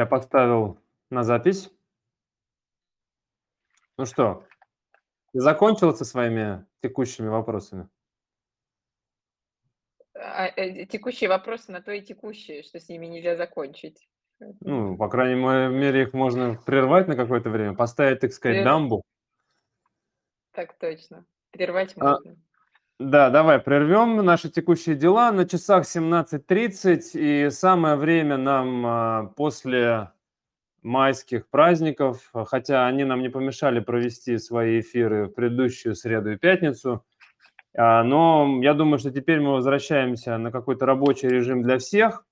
Я поставил на запись. Ну что, ты закончил со своими текущими вопросами? А, э, текущие вопросы на то и текущие, что с ними нельзя закончить. Ну, по крайней мере, их можно прервать на какое-то время, поставить, так сказать, Прер- дамбу. Так точно. Прервать А, можно. Да, давай прервем наши текущие дела. На часах 17.30, и самое время нам а, после майских праздников, хотя они нам не помешали провести свои эфиры в предыдущую среду и пятницу, а, но я думаю, что теперь мы возвращаемся на какой-то рабочий режим для всех.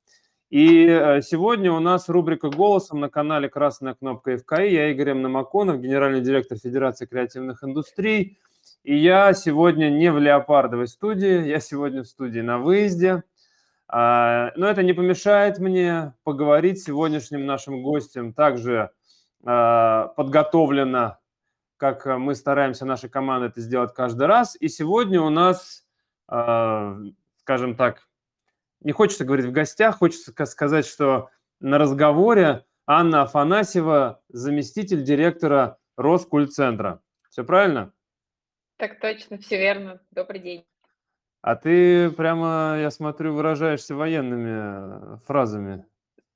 И э, сегодня у нас рубрика «Голосом» на канале «Красная кнопка ФКИ». Я Игорь. Намаконов, генеральный директор Федерации креативных индустрий. И я сегодня не в леопардовой студии, я сегодня в студии на выезде. А, Но это не помешает мне поговорить с сегодняшним нашим гостем также а, подготовленно, как мы стараемся, наша команда это сделать каждый раз. И сегодня у нас, а, скажем так, не хочется говорить в гостях, хочется ска- сказать, что на разговоре Анна Афанасьева, заместитель директора Роскультцентра. Все правильно? Так точно, все верно. Добрый день. А ты прямо, я смотрю, выражаешься военными э, фразами.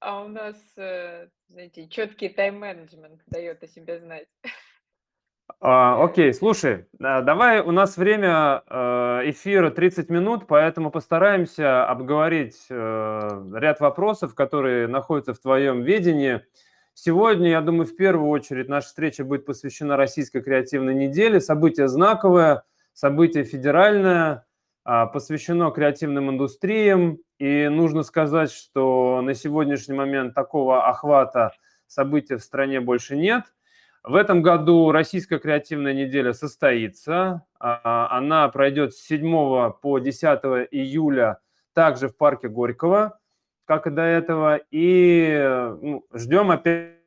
А у нас, э, знаете, четкий тайм-менеджмент дает о себе знать. А, окей, слушай, а, давай, у нас время э, эфира 30 минут, поэтому постараемся обговорить э, ряд вопросов, которые находятся в твоем ведении. Сегодня, я думаю, в первую очередь наша встреча будет посвящена Российской креативной неделе. Событие знаковое, событие федеральное, а, посвящено креативным индустриям. И нужно сказать, что на сегодняшний момент такого охвата событий в стране больше нет – в этом году Российская креативная неделя состоится. А, Она пройдет с 7 по 10 июля также в парке Горького, как и до этого. И ну, ждем опять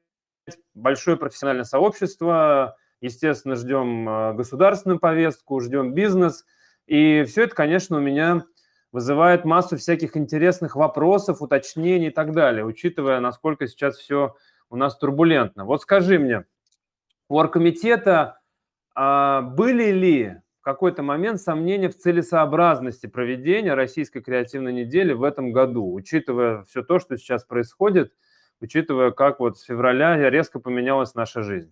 большое профессиональное сообщество. Естественно, ждем э, государственную повестку, ждем бизнес. И все это, конечно, у меня вызывает массу всяких интересных вопросов, уточнений и так далее, учитывая, насколько сейчас все у нас турбулентно. Вот скажи мне, у оргкомитета а, были ли какой-то момент сомнения в целесообразности проведения Российской креативной недели в этом году, учитывая все то, что сейчас происходит, учитывая, как вот с февраля резко поменялась наша жизнь?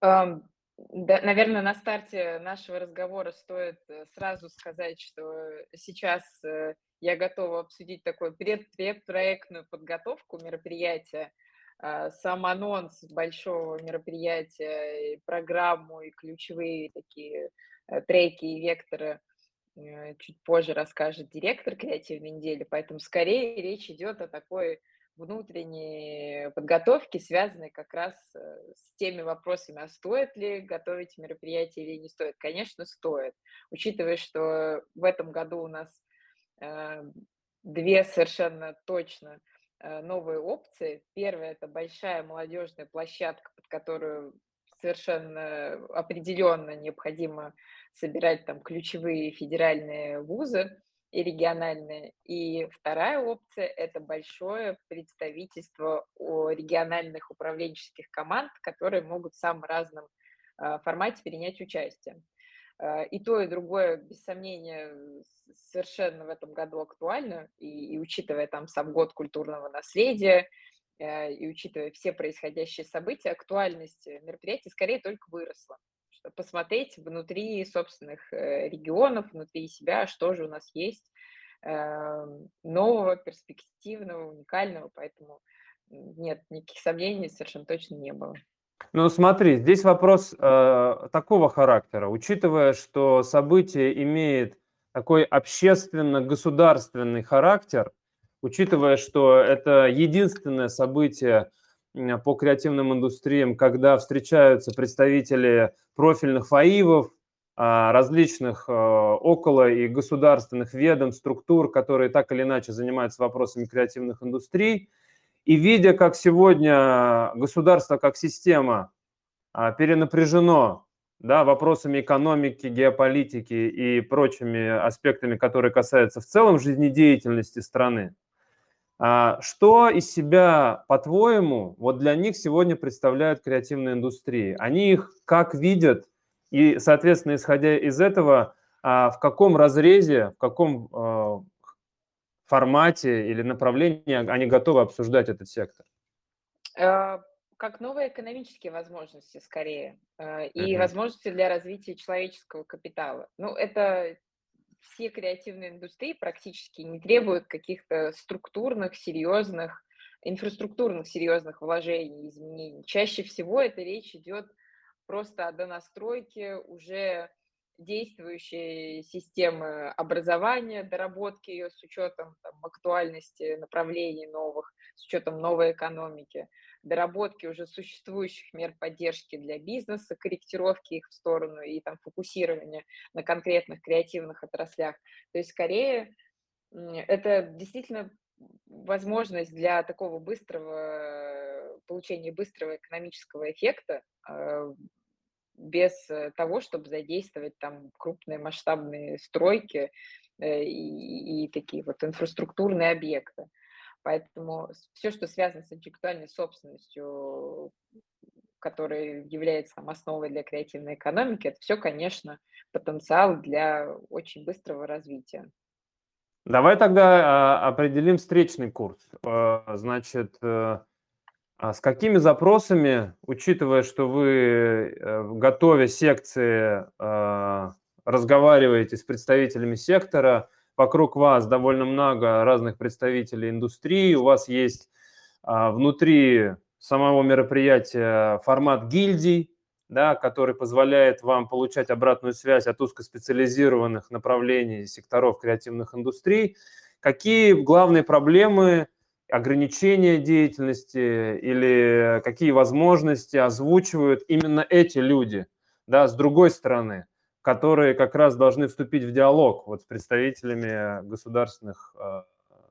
Ам, да, наверное, на старте нашего разговора стоит э, сразу сказать, что сейчас э, я готова обсудить такую пред- предпроектную подготовку мероприятия, сам анонс большого мероприятия, и программу и ключевые такие э, треки и векторы э, чуть позже расскажет директор креативной недели, поэтому скорее речь идет о такой внутренней подготовке, связанной как раз э, с теми вопросами, а стоит ли готовить мероприятие или не стоит. Конечно, стоит, учитывая, что в этом году у нас две совершенно точно новые опции. Первая– это большая молодежная площадка, под которую совершенно определенно необходимо собирать там ключевые федеральные вузы и региональные. И вторая опция– это большое представительство о региональных управленческих команд, которые могут в самом разном а, формате принять участие. А, И то, и другое, без сомнения, с- совершенно в этом году актуально, и, и учитывая там сам год культурного наследия, э, и учитывая все происходящие события, актуальность э, мероприятий скорее только выросла. Что посмотреть внутри собственных э, регионов, внутри себя, что же у нас есть э, нового, перспективного, уникального, поэтому нет, никаких сомнений совершенно точно не было. Ну, смотри, здесь вопрос э, такого характера. Учитывая, что событие имеет такой общественно-государственный характер, учитывая, что это единственное событие по креативным индустриям, когда встречаются представители профильных ФАИВов, а, различных э, около и государственных ведомств, структур, которые так или иначе занимаются вопросами креативных индустрий, и видя, как сегодня государство как система а, перенапряжено да, вопросами экономики, геополитики и прочими аспектами, которые касаются в целом жизнедеятельности страны, А что из себя, по-твоему, вот для них сегодня представляют креативные индустрии? Они их как видят? И, соответственно, исходя из этого, а в каком разрезе, в каком формате или направлении они готовы обсуждать этот сектор? Э, как новые экономические возможности, скорее, э, и uh-huh. возможности для развития человеческого капитала. Ну, это все креативные индустрии практически не требуют каких-то структурных, серьезных, инфраструктурных серьезных вложений, изменений. Чаще всего это речь идет просто о донастройке уже действующей системы образования, доработки ее с учетом там, актуальности направлений новых, с учетом новой экономики, доработки уже существующих мер поддержки для бизнеса, корректировки их в сторону и там фокусирования на конкретных креативных отраслях. То есть скорее это действительно возможность для такого быстрого получения быстрого экономического эффекта а, без э, того, чтобы задействовать там крупные масштабные стройки э, и, и такие вот инфраструктурные объекты. Поэтому все, что связано с интеллектуальной собственностью, которая является там, основой для креативной экономики, это все, конечно, потенциал для очень быстрого развития. Давай тогда а, определим встречный курс. Э, значит, а с какими запросами, учитывая, что вы, э, готовя секции, а, разговариваете с представителями сектора, вокруг вас довольно много разных представителей индустрии, у вас есть а, внутри самого мероприятия формат гильдий, да, который позволяет вам получать обратную связь от узкоспециализированных направлений секторов креативных индустрий. Какие главные проблемы ограничения деятельности или какие возможности озвучивают именно эти люди, да, с другой стороны, которые как раз должны вступить в диалог вот с представителями государственных э,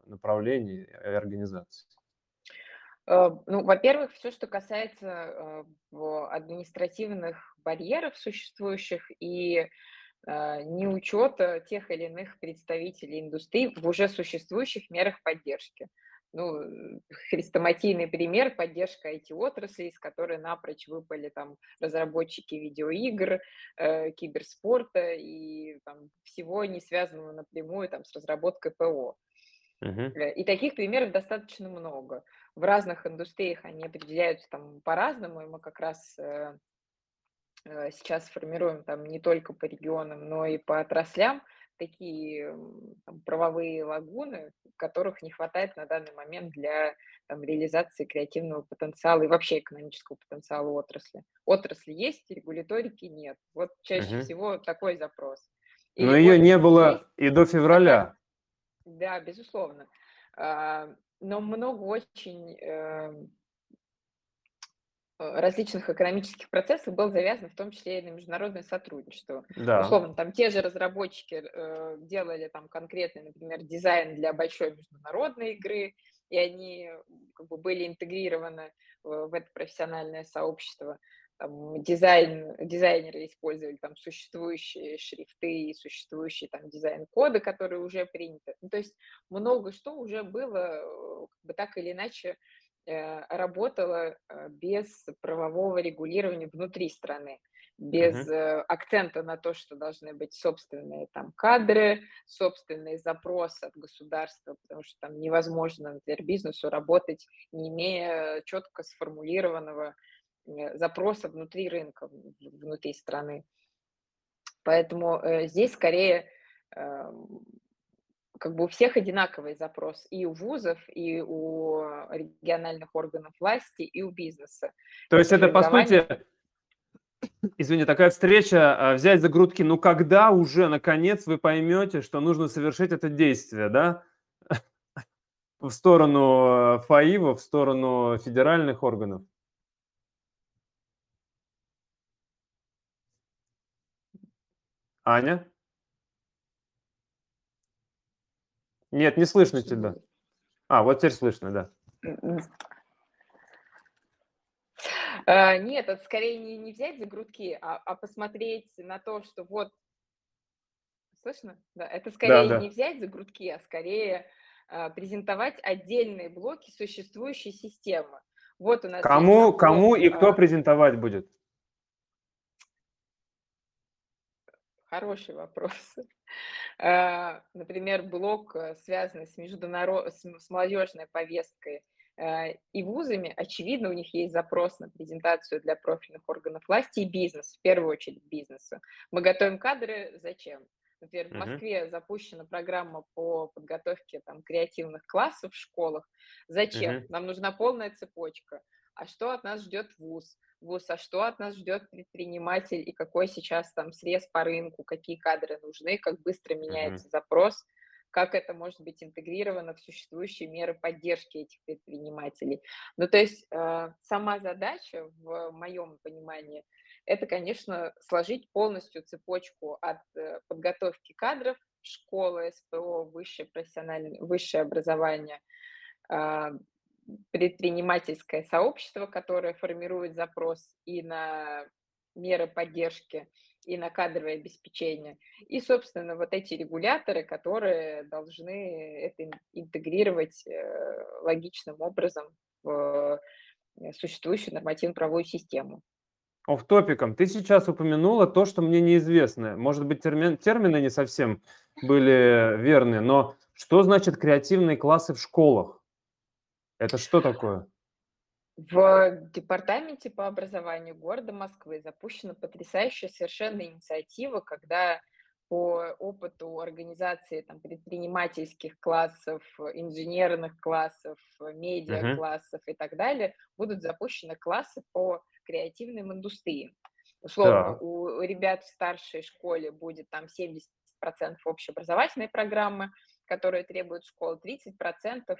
направлений и организаций. Э, ну, во-первых, все, что касается э, административных барьеров существующих и неучета тех или иных представителей индустрии в уже существующих мерах поддержки ну, хрестоматийный пример – поддержка IT-отрасли, из которой напрочь выпали там разработчики видеоигр, э, киберспорта и там, всего не связанного напрямую там, с разработкой ПО. Uh-huh. И таких примеров достаточно много. В разных индустриях они определяются там по-разному, и мы как раз э, э, сейчас формируем там не только по регионам, но и по отраслям такие там, правовые лагуны, которых не хватает на данный момент для там, реализации креативного потенциала и вообще экономического потенциала отрасли. Отрасли есть, регуляторики нет. Вот чаще угу. всего такой запрос. И Но ее не было есть... и до февраля. Да, безусловно. А, но много очень эм, различных экономических процессов был завязан в том числе и на международное сотрудничество. Да. Условно, там те же разработчики э, делали там конкретный, например, дизайн для большой международной игры, и они как бы были интегрированы в, в это профессиональное сообщество. Там, дизайн, дизайнеры использовали там существующие шрифты и существующие там дизайн-коды, которые уже приняты. Ну, то есть много что уже было э, как бы так или иначе Э, работала э, без правового регулирования внутри страны, без uh-huh. акцента на то, что должны быть собственные там кадры, собственный запрос от государства, потому что там невозможно, например, бизнесу работать, не имея четко сформулированного запроса внутри рынка, внутри страны. Поэтому здесь скорее эм, как бы у всех одинаковый запрос и у вузов, и у региональных органов власти, и у бизнеса. То есть это, по сути, извини, такая встреча, а, взять за грудки, ну когда уже, наконец, вы поймете, что нужно совершить это действие, да? В сторону э, ФАИВа, в сторону федеральных органов? Аня? Нет, не слышно тебя. А, вот теперь слышно, да. А, нет, это скорее не, не взять за грудки, а, а посмотреть на то, что вот... Слышно? Да, это скорее да, да. не взять за грудки, а скорее а, презентовать отдельные блоки существующей системы. Вот у нас Кому, блок, кому и кто а, презентовать будет? Хороший вопрос. А, Например, блок, э, связанный с, международ... с молодежной повесткой э, и вузами, очевидно, у них есть запрос на презентацию для профильных органов власти и бизнеса, в первую очередь бизнеса. Мы готовим кадры зачем? Например, в. Москве запущена программа по подготовке там, креативных классов в школах. Зачем? Нам нужна полная цепочка. А что от нас ждет вуз? ВУЗ, а что от нас ждет предприниматель и какой сейчас там срез по рынку, какие кадры нужны, как быстро меняется запрос, как это может быть интегрировано в существующие меры поддержки этих предпринимателей. Ну, то есть э, сама задача, в моем понимании, это, конечно, сложить полностью цепочку от э, подготовки кадров, школы, СПО, высшее профессиональное, высшее образование, а, предпринимательское сообщество, которое формирует запрос и на меры поддержки, и на кадровое обеспечение. И, собственно, вот эти регуляторы, которые должны это ин- интегрировать э, логичным образом в э, существующую нормативно-правовую систему. Офф-топиком. Ты сейчас упомянула то, что мне неизвестно. Может быть, термин, термины не совсем были верны, но что значит креативные классы в школах? Это что такое? В департаменте по образованию города Москвы запущена потрясающая совершенно инициатива, когда по опыту организации там, предпринимательских классов, инженерных классов, медиа-классов и так далее будут запущены классы по креативным индустриям. Условно, Так. у ребят в старшей школе будет там 70% общеобразовательной программы, которые требуют школы, 30%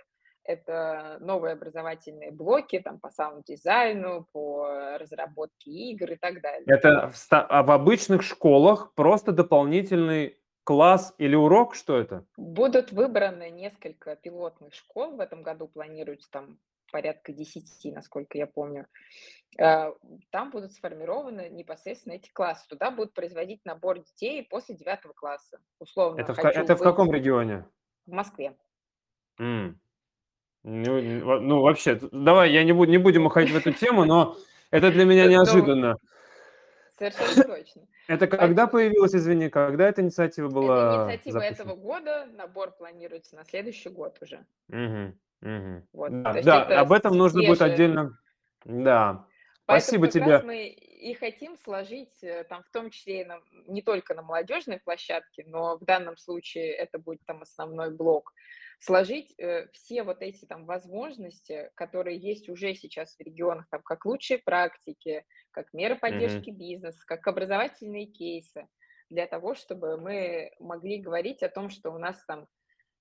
это новые образовательные блоки там, по саунд-дизайну, по разработке игр и так далее. Это в, а в обычных школах просто дополнительный класс или урок? Что это? Будут выбраны несколько пилотных школ. В этом году планируется там порядка 10, насколько я помню. Э, Там будут сформированы непосредственно эти классы. Туда будут производить набор детей после 9 класса. Условно, Это в, это в каком регионе? в Москве. М. Ну, ну, вообще, давай, я не, буду, не будем уходить в эту тему, но это для меня неожиданно. совершенно точно. Это когда появилась, извини, когда эта инициатива это была инициатива этого запущена? года, набор планируется на следующий год уже. Мгм, мгм. Вот, Да, да, это об этом нужно будет отдельно. Да, Поэтому спасибо тебе. мы и хотим сложить, э, там, в том числе и на- не только на молодежной площадке, но в данном случае это будет там основной блок, сложить э, все вот эти там возможности, которые есть уже сейчас в регионах, там, как лучшие практики, как меры поддержки бизнеса, как образовательные кейсы, для того, чтобы мы могли говорить о том, что у нас там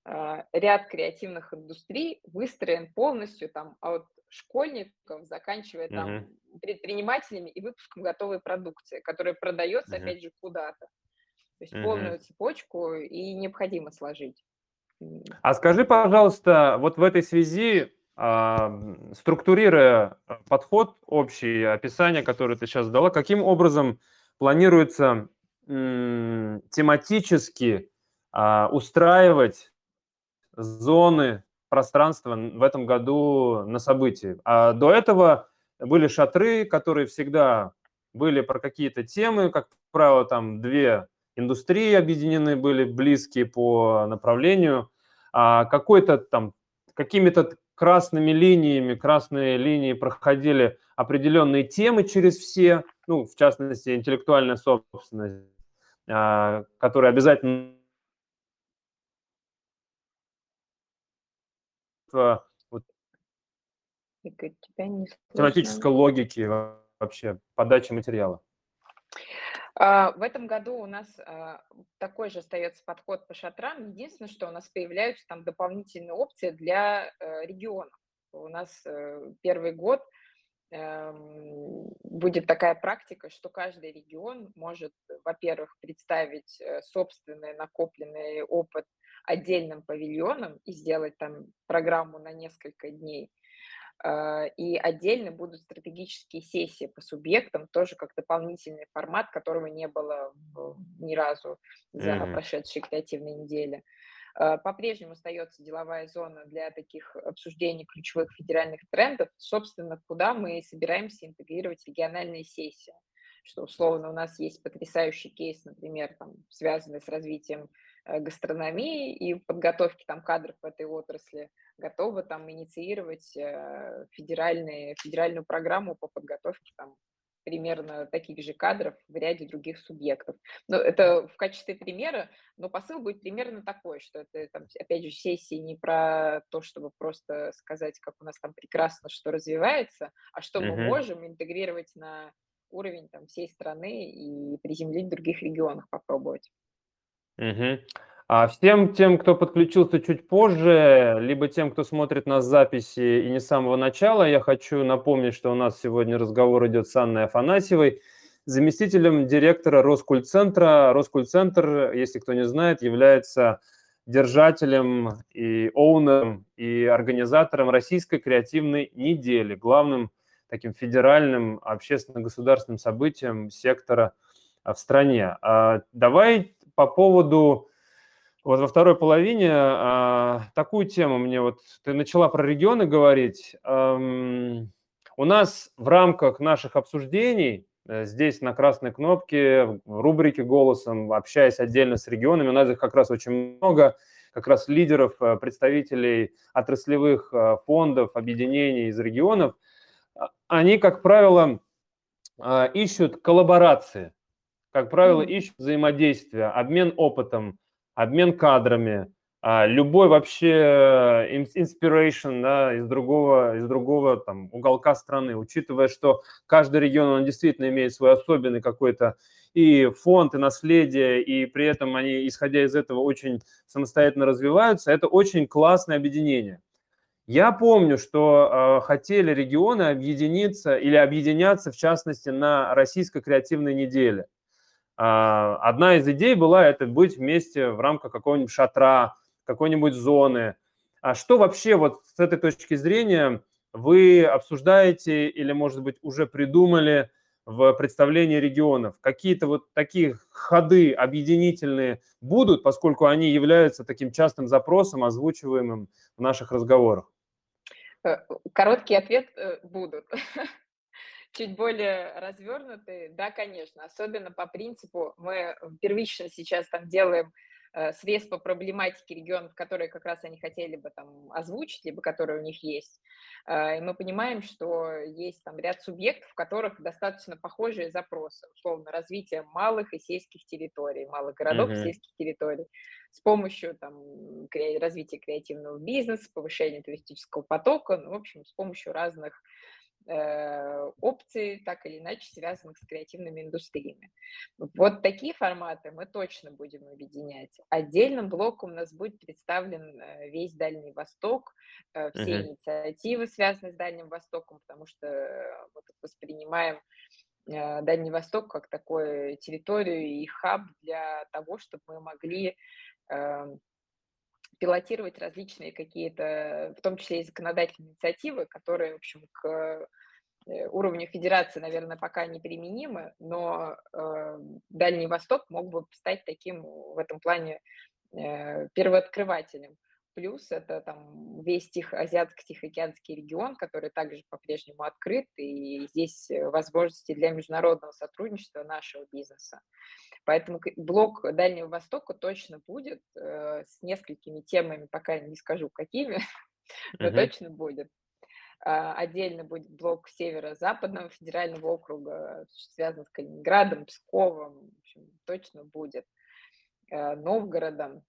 а, ряд креативных индустрий выстроен полностью там от школьников, заканчивая там Мгм. предпринимателями и выпуском готовой продукции, которая продается, Мгм. опять же, куда-то. То есть Мгм. полную цепочку и необходимо сложить. А скажи, пожалуйста, вот в этой связи, а, структурируя а, подход общий, описание, которое ты сейчас дала, каким образом планируется тематически а, устраивать зоны пространства н- в этом году на событии? А до этого были шатры, которые всегда были про какие-то темы, как правило, там две индустрии объединены были, близкие по направлению, а какой-то там какими-то красными линиями, красные линии проходили определенные темы через все, ну, в частности, интеллектуальная собственность, а, которая обязательно в вот тематической логики во- вообще подачи материала. А, В этом году у нас а, такой же остается подход по шатрам. Единственное, что у нас появляются там дополнительные опции для э, регионов. У нас э, первый год эм, будет такая практика, что каждый регион может, во-первых, представить э, собственный накопленный опыт отдельным павильоном и сделать там программу на несколько дней. А, И отдельно будут стратегические сессии по субъектам, тоже как дополнительный формат, которого не было ни разу за Мгм. прошедшие креативные недели. Э, по-прежнему остается деловая зона для таких обсуждений ключевых федеральных трендов, собственно, куда мы собираемся интегрировать региональные сессии что условно у нас есть потрясающий кейс, например, там, связанный с развитием э, гастрономии и подготовки там кадров в этой отрасли, готовы там инициировать э, федеральные, федеральную программу по подготовке там примерно таких же кадров в ряде других субъектов. Но это в качестве примера, но посыл будет примерно такой, что это, там, опять же, сессии не про то, чтобы просто сказать, как у нас там прекрасно что развивается, а что mm-hmm. мы можем интегрировать на уровень там, всей страны и приземлить в других регионах попробовать. Угу. А всем тем, кто подключился чуть позже, либо тем, кто смотрит нас записи и не с самого начала, я хочу напомнить, что у нас сегодня разговор идет с Анной Афанасьевой, заместителем директора Роскультцентра. Роскультцентр, если кто не знает, является держателем и оунером и организатором Российской креативной недели, главным таким федеральным общественно-государственным событием сектора в стране. А давай по поводу вот во второй половине а, такую тему мне вот ты начала про регионы говорить. Эм, у нас в рамках наших обсуждений э, здесь на красной кнопке в рубрике голосом, общаясь отдельно с регионами, у нас их как раз очень много, как раз лидеров, э, представителей отраслевых э, фондов, объединений из регионов. Они, как правило, ищут коллаборации, как правило, ищут взаимодействия, обмен опытом, обмен кадрами, а, любой вообще э, inspiration да, из другого, из другого там, уголка страны, учитывая, что каждый регион, он действительно имеет свой особенный какой-то и фонд, и наследие, и при этом они, исходя из этого, очень самостоятельно развиваются, это очень классное объединение. Я помню, что э, хотели регионы объединиться или объединяться, в частности, на российской креативной неделе. А, одна из идей была это быть вместе в рамках какого-нибудь шатра, какой-нибудь зоны. А что вообще вот с этой точки зрения вы обсуждаете или, может быть, уже придумали в представлении регионов? Какие-то вот такие ходы объединительные будут, поскольку они являются таким частым запросом, озвучиваемым в наших разговорах? Э, короткий ответ э, – будут. чуть более развернутые, да, конечно, особенно по принципу, мы первично сейчас там делаем э, срез по проблематике регионов, которые как раз они хотели бы там озвучить, либо которые у них есть. Э, и мы понимаем, что есть там ряд субъектов, в которых достаточно похожие запросы, условно, развитие малых и сельских территорий, малых городов mm-hmm. и сельских территорий с помощью там, кре- развития креативного бизнеса, повышения туристического потока, ну, в общем, с помощью разных опций, так или иначе связанных с креативными индустриями. Вот такие форматы мы точно будем объединять. Отдельным блоком у нас будет представлен э, весь Дальний Восток, э, все uh-huh. инициативы, связанные с Дальним Востоком, потому что мы тут воспринимаем Дальний Восток как такую территорию и хаб для того, чтобы мы могли эм, пилотировать различные какие-то, в том числе и законодательные инициативы, которые, в общем, к э, уровню федерации, наверное, пока не применимы, но э, Дальний Восток мог бы стать таким в этом плане э, первооткрывателем. Плюс это там весь Тих, Азиатско-Тихоокеанский регион, который также по-прежнему открыт, и здесь э, возможности для международного сотрудничества нашего бизнеса. Поэтому блок Дальнего Востока точно будет э, с несколькими темами, пока не скажу какими, но uh-huh. точно будет. А, отдельно будет блок Северо-Западного федерального округа, связан с Калининградом, Псковом, в общем, точно будет. Э, Новгородом, э,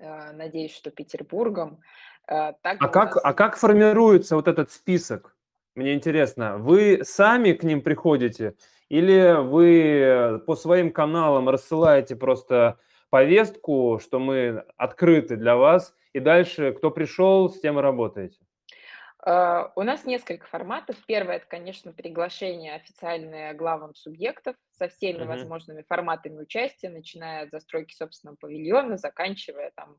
надеюсь, что Петербургом. Э, так а, как, нас... а как формируется вот этот список? Мне интересно, вы сами к ним приходите или вы по своим каналам рассылаете просто повестку, что мы открыты для вас, и дальше кто пришел, с тем и работаете? Uh, у нас несколько форматов. Первое, это, конечно, приглашение официальное главам субъектов со всеми uh-huh. возможными форматами участия, начиная от застройки собственного павильона, заканчивая там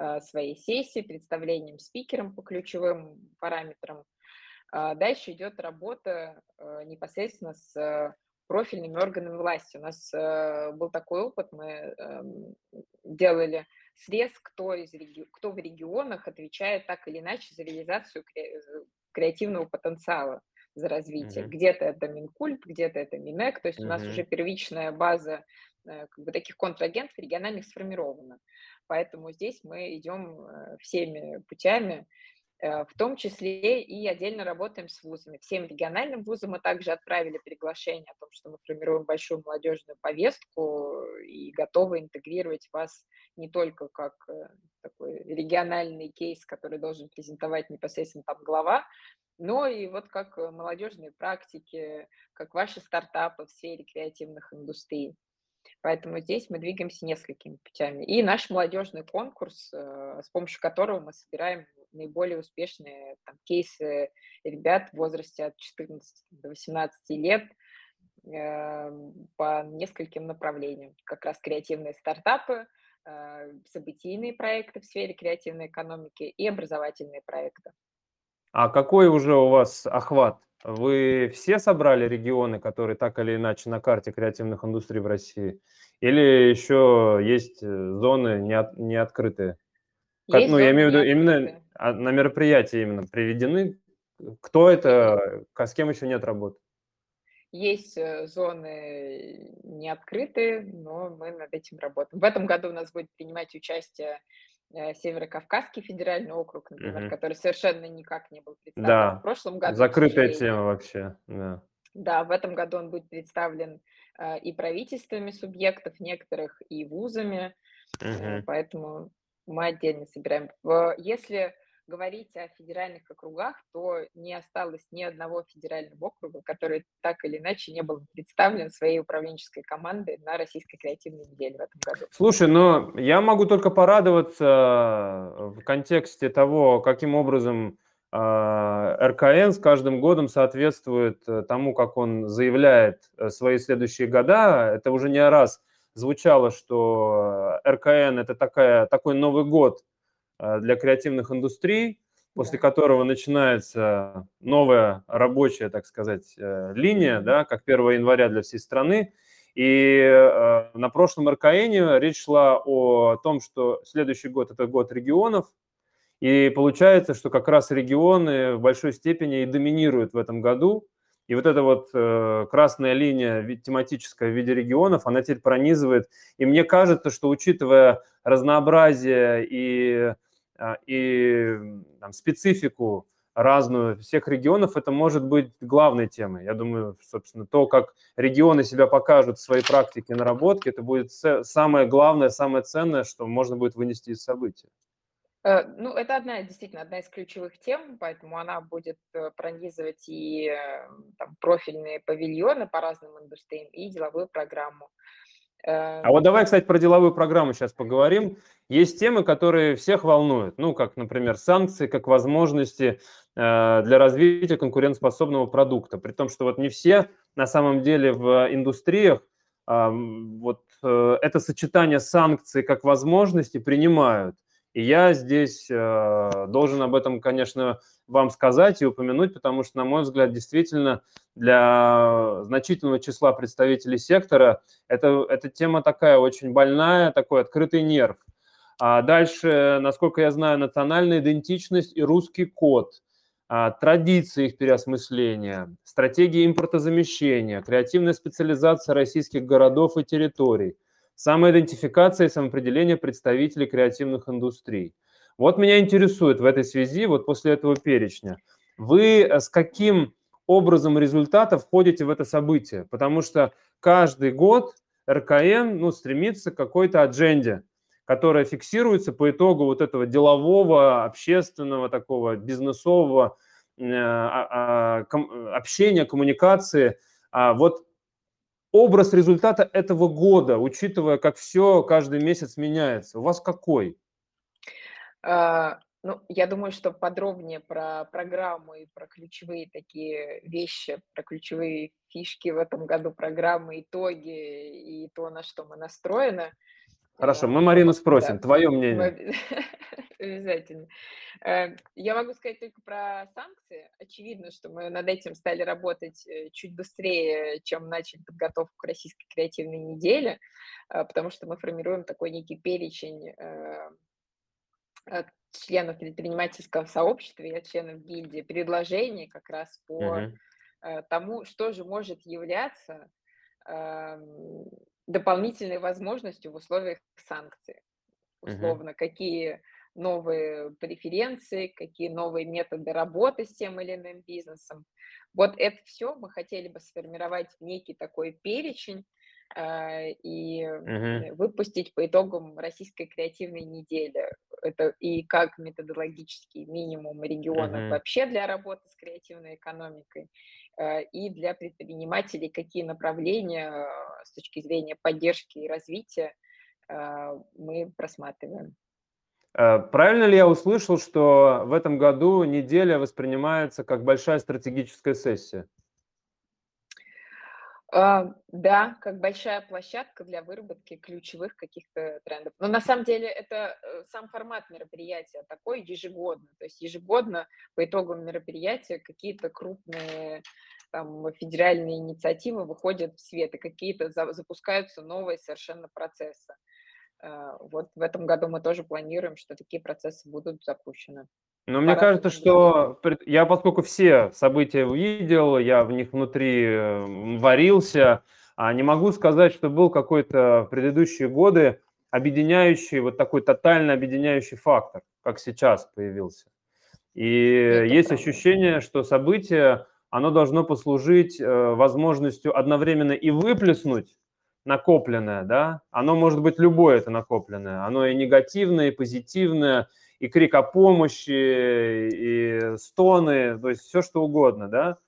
uh, своей сессией, представлением спикером по ключевым параметрам. Uh, дальше идет работа непосредственно с профильными органами власти. У нас был такой опыт, мы э, делали срез, кто, из реги... кто в регионах отвечает так или иначе за реализацию креативного потенциала за развитие. Mm-hmm. Где-то это Минкульт, где-то это Минэк, то есть mm-hmm. у нас уже первичная база э, как бы таких контрагентов региональных сформирована. Поэтому здесь мы идем э, всеми путями, в том числе и отдельно работаем с вузами. Всем региональным вузам мы также отправили приглашение о том, что мы формируем большую молодежную повестку и готовы интегрировать вас не только как такой региональный кейс, который должен презентовать непосредственно там глава, но и вот как э, молодежные практики, как ваши стартапы в сфере креативных индустрий. Поэтому здесь мы двигаемся несколькими путями. И наш молодежный конкурс, э, с помощью которого мы собираем наиболее успешные там, кейсы ребят в возрасте от 14 до 18 лет э, по нескольким направлениям. Как раз креативные стартапы, событийные проекты в сфере креативной экономики и образовательные проекты. А какой уже у вас охват? Вы все собрали регионы, которые так или иначе на карте креативных индустрий в России? Или еще есть э, зоны не, от, не открытые? Есть ну, я имею в виду именно а, на мероприятии именно приведены. Кто это, с кем еще нет работы? Есть э, зоны не открытые, но мы над этим работаем. В этом году у нас будет принимать участие Э, Северо-Кавказский федеральный округ, например, угу. который совершенно никак не был представлен да. в прошлом году. Закрытая тема вообще, да. Да, в этом году он будет представлен э, и правительствами субъектов некоторых, и вузами, угу. э, поэтому мы отдельно собираем. Если говорить о федеральных округах, то не осталось ни одного федерального округа, который так или иначе не был представлен своей управленческой командой на российской креативной неделе в этом году. Слушай, но я могу только порадоваться э, в контексте того, каким образом э, РКН с каждым годом соответствует э, тому, как он заявляет свои следующие года. Это уже не раз звучало, что РКН – это такая, такой Новый год Э, для креативных индустрий, после которого начинается новая рабочая, так сказать, э, линия, да, как 1 января для всей страны. И э, на прошлом РКН речь шла о том, что следующий год – это год регионов, и получается, что как раз регионы в большой степени и доминируют в этом году. И вот эта вот э, красная линия тематическая в виде регионов, она теперь пронизывает. И мне кажется, что учитывая разнообразие и а, и там, специфику разную всех регионов, это может быть главной темой. Я думаю, собственно, то, как регионы себя покажут в своей практике наработки, это будет самое главное, самое ценное, что можно будет вынести из события. Э, ну, это одна, действительно, одна из ключевых тем, поэтому она будет э, пронизывать и э, там, профильные павильоны по разным индустриям, и деловую программу. А вот давай, кстати, про деловую программу сейчас поговорим. Есть темы, которые всех волнуют, ну, как, например, санкции, как возможности для развития конкурентоспособного продукта. При том, что вот не все на самом деле в индустриях вот это сочетание санкций как возможности принимают. И я здесь э, должен об этом, конечно, вам сказать и упомянуть, потому что, на мой взгляд, действительно для значительного числа представителей сектора это, эта тема такая очень больная, такой открытый нерв. А дальше, насколько я знаю, национальная идентичность и русский код, а, традиции их переосмысления, стратегия импортозамещения, креативная специализация российских городов и территорий, самоидентификация и самоопределение представителей креативных индустрий. Вот меня интересует в этой связи, вот после этого перечня, вы с каким образом результата входите в это событие? Потому что каждый год РКН ну, стремится к какой-то адженде, которая фиксируется по итогу вот этого делового, общественного, такого бизнесового э, а, а, общения, коммуникации. А вот образ результата этого года, учитывая, как все каждый месяц меняется, у вас какой? Ну, я думаю, что подробнее про программу и про ключевые такие вещи, про ключевые фишки в этом году программы, итоги и то, на что мы настроены. Хорошо, мы Марину спросим, да. твое мнение. Обязательно. Э, я могу сказать только про санкции. Очевидно, что мы над этим стали работать э, чуть быстрее, чем начали подготовку к российской креативной неделе, э, потому что мы формируем такой некий перечень членов предпринимательского сообщества и членов гильдии предложений как раз по угу. тому, что же может являться эм, дополнительной возможностью в условиях санкций. Условно, угу. какие новые преференции, какие новые методы работы с тем или иным бизнесом. Вот это все мы хотели бы сформировать некий такой перечень э, и uh выпустить по итогам российской креативной недели. Это и как методологический минимум регионов uh вообще для работы с креативной экономикой, и для предпринимателей, какие направления э, с точки зрения поддержки и развития э, мы просматриваем. Э, правильно ли я услышал, что в этом году неделя воспринимается как большая стратегическая сессия? Uh, да, как большая площадка для выработки ключевых каких-то трендов. Но на самом деле это э, сам формат мероприятия такой ежегодно. То есть ежегодно по итогам мероприятия какие-то крупные там, федеральные инициативы выходят в свет, и какие-то за, запускаются новые совершенно процессы. Э, вот в этом году мы тоже планируем, что такие процессы будут запущены. Но мне кажется, что я, поскольку все события увидел, я в них внутри э, варился, а не могу сказать, что был какой-то в предыдущие годы объединяющий, вот такой тотально объединяющий фактор, как сейчас появился. И Это есть правда. ощущение, что событие, оно должно послужить э, возможностью одновременно и выплеснуть накопленное, да, оно может быть любое это накопленное, оно и негативное, и позитивное, и крик о помощи, и стоны, то есть все что угодно, да.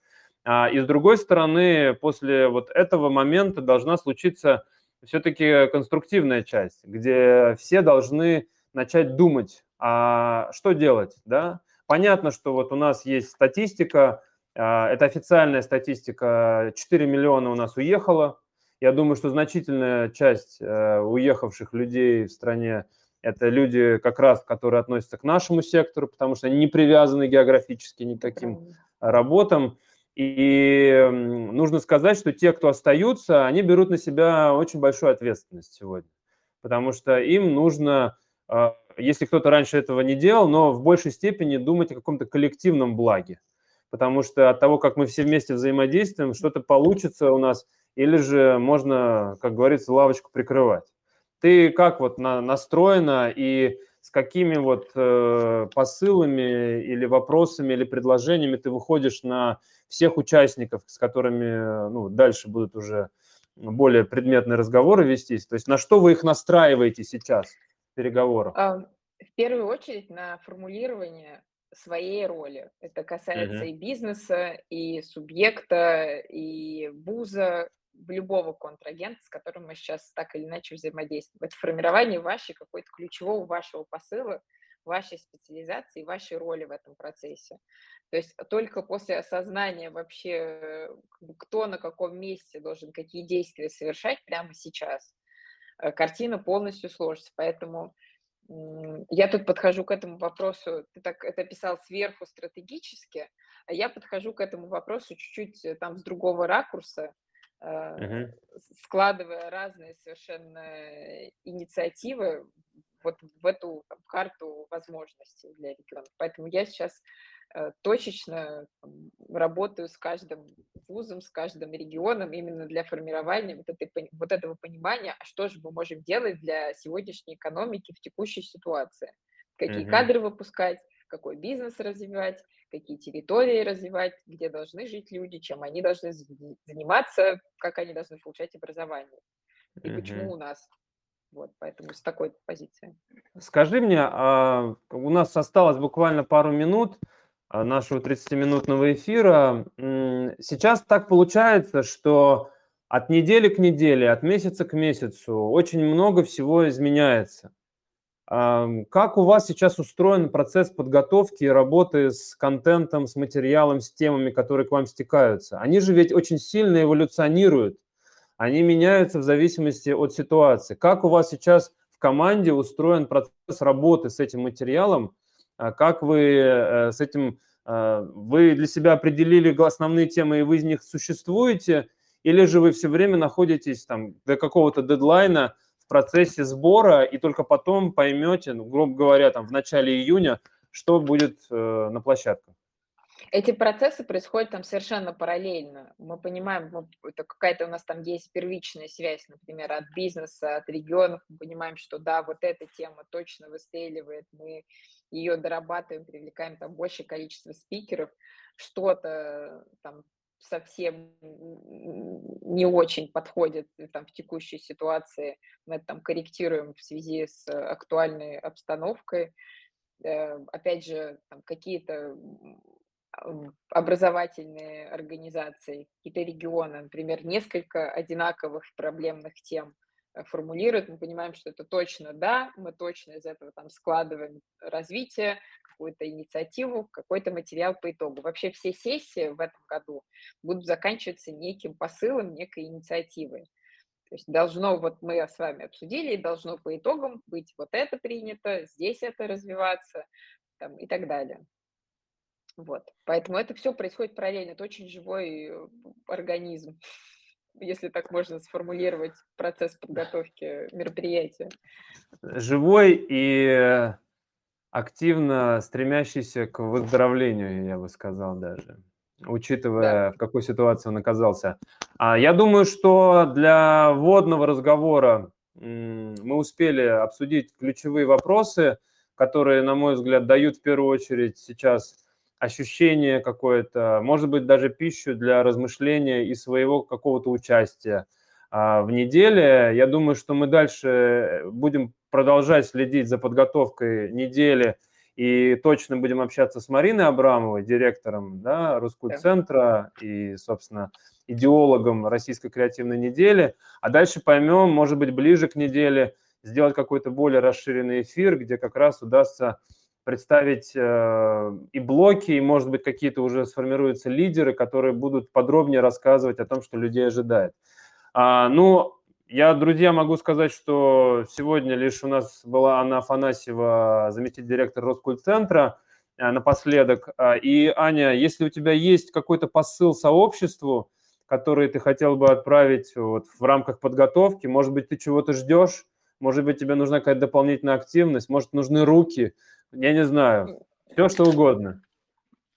А, и с другой стороны, после вот этого момента должна случиться все-таки конструктивная часть, где все должны начать думать, а что делать, да. Понятно, что вот у нас есть статистика, а, это официальная статистика, 4 миллиона у нас уехало, я думаю, что значительная часть э, уехавших людей в стране – это люди как раз, которые относятся к нашему сектору, потому что они не привязаны географически ни к каким работам. И нужно сказать, что те, кто остаются, они берут на себя очень большую ответственность сегодня, потому что им нужно, э, если кто-то раньше этого не делал, но в большей степени думать о каком-то коллективном благе, потому что от того, как мы все вместе взаимодействуем, что-то получится у нас – или же можно, как говорится, лавочку прикрывать. Ты как вот на, настроена и с какими вот э, посылами или вопросами или предложениями ты выходишь на всех участников, с которыми ну, дальше будут уже более предметные разговоры вестись? То есть на что вы их настраиваете сейчас в переговорах? В первую очередь на формулирование своей роли. Это касается uh-huh. и бизнеса, и субъекта, и вуза, любого контрагента, с которым мы сейчас так или иначе взаимодействуем. Это формирование вашей какой-то ключевого вашего посыла, вашей специализации, вашей роли в этом процессе. То есть только после осознания вообще, кто на каком месте должен какие действия совершать прямо сейчас, э, картина полностью сложится. Поэтому я тут подхожу к этому вопросу, ты так это писал сверху стратегически, а я подхожу к этому вопросу чуть-чуть э, там с другого ракурса, uh-huh. складывая разные совершенно инициативы вот в эту там, карту возможностей для регионов. Поэтому я сейчас э, точечно там, работаю с каждым вузом, с каждым регионом именно для формирования вот, этой, вот этого понимания, а что же мы можем делать для сегодняшней экономики в текущей ситуации. Какие uh-huh. кадры выпускать, какой бизнес развивать, какие территории развивать, где должны жить люди, чем они должны заниматься, как они должны получать образование и mm почему у нас. Вот, поэтому с такой позиции. Скажи мне, а, у нас осталось буквально пару минут а, нашего 30-минутного эфира. Сейчас так получается, что от недели к неделе, от месяца к месяцу очень много всего изменяется. Как у вас сейчас устроен процесс подготовки и работы с контентом, с материалом, с темами, которые к вам стекаются? Они же ведь очень сильно эволюционируют, они меняются в зависимости от ситуации. Как у вас сейчас в команде устроен процесс работы с этим материалом, а как вы э, с этим, э, вы для себя определили основные темы, и вы из них существуете, или же вы все время находитесь там до какого-то дедлайна процессе сбора, и только потом поймете, ну, грубо говоря, там в начале июня, что будет э, на площадках? Эти процессы происходят там совершенно параллельно. Мы понимаем, мы, это какая-то у нас там есть первичная связь, например, от бизнеса, от регионов. Мы понимаем, что да, вот эта тема точно выстреливает, мы ее дорабатываем, привлекаем там большее количество спикеров. Что-то там совсем не очень подходит там, в текущей ситуации. Мы это там корректируем в связи с актуальной обстановкой. Э, опять же, какие-то образовательные организации, какие-то регионы, например, несколько одинаковых проблемных тем э, формулируют, мы понимаем, что это точно да, мы точно из этого там складываем развитие, какую-то инициативу, какой-то материал по итогу. Вообще все сессии в этом году будут заканчиваться неким посылом, некой инициативой. То есть должно, вот мы с вами обсудили, должно по итогам быть вот это принято, здесь это развиваться там, и так далее. Вот. Поэтому это все происходит параллельно. Это очень живой э, организм, если так можно сформулировать процесс подготовки мероприятия. Живой и активно стремящийся к выздоровлению, я бы сказал даже, учитывая, да. в какой ситуации он оказался. А я думаю, что для вводного разговора мы успели обсудить ключевые вопросы, которые, на мой взгляд, дают в первую очередь сейчас ощущение какое-то, может быть, даже пищу для размышления и своего какого-то участия а, в неделе. Я думаю, что мы дальше будем продолжать следить за подготовкой недели и точно будем общаться с Мариной Абрамовой, директором да, Роскультцентра и, собственно, идеологом Российской креативной недели. А дальше поймем, может быть, ближе к неделе сделать какой-то более расширенный эфир, где как раз удастся представить э, и блоки, и, может быть, какие-то уже сформируются лидеры, которые будут подробнее рассказывать о том, что людей ожидает. А, ну, я, друзья, могу сказать, что сегодня лишь у нас была Анна Афанасьева, заместитель директора Роскультцентра, э, напоследок. А, и, Аня, если у тебя есть какой-то посыл сообществу, который ты хотел бы отправить вот в рамках подготовки, может быть, ты чего-то ждешь, может быть, тебе нужна какая-то дополнительная активность, может, нужны руки – я не знаю, все что угодно.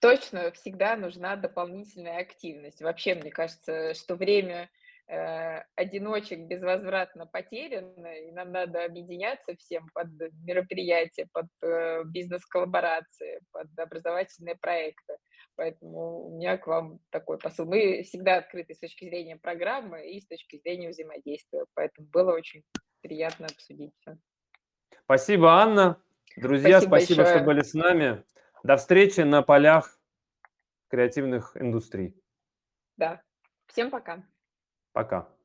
Точно, всегда нужна дополнительная активность. Вообще, мне кажется, что время одиночек безвозвратно потеряно, и нам надо объединяться всем под мероприятия, под э, бизнес-коллаборации, под образовательные проекты. Поэтому у меня к вам такой посыл. Мы всегда открыты с точки зрения программы и с точки зрения взаимодействия. Поэтому было очень приятно обсудить все. Спасибо, Анна. Друзья, спасибо, спасибо что были с нами. До встречи на полях креативных индустрий. Да. Всем пока. Пока.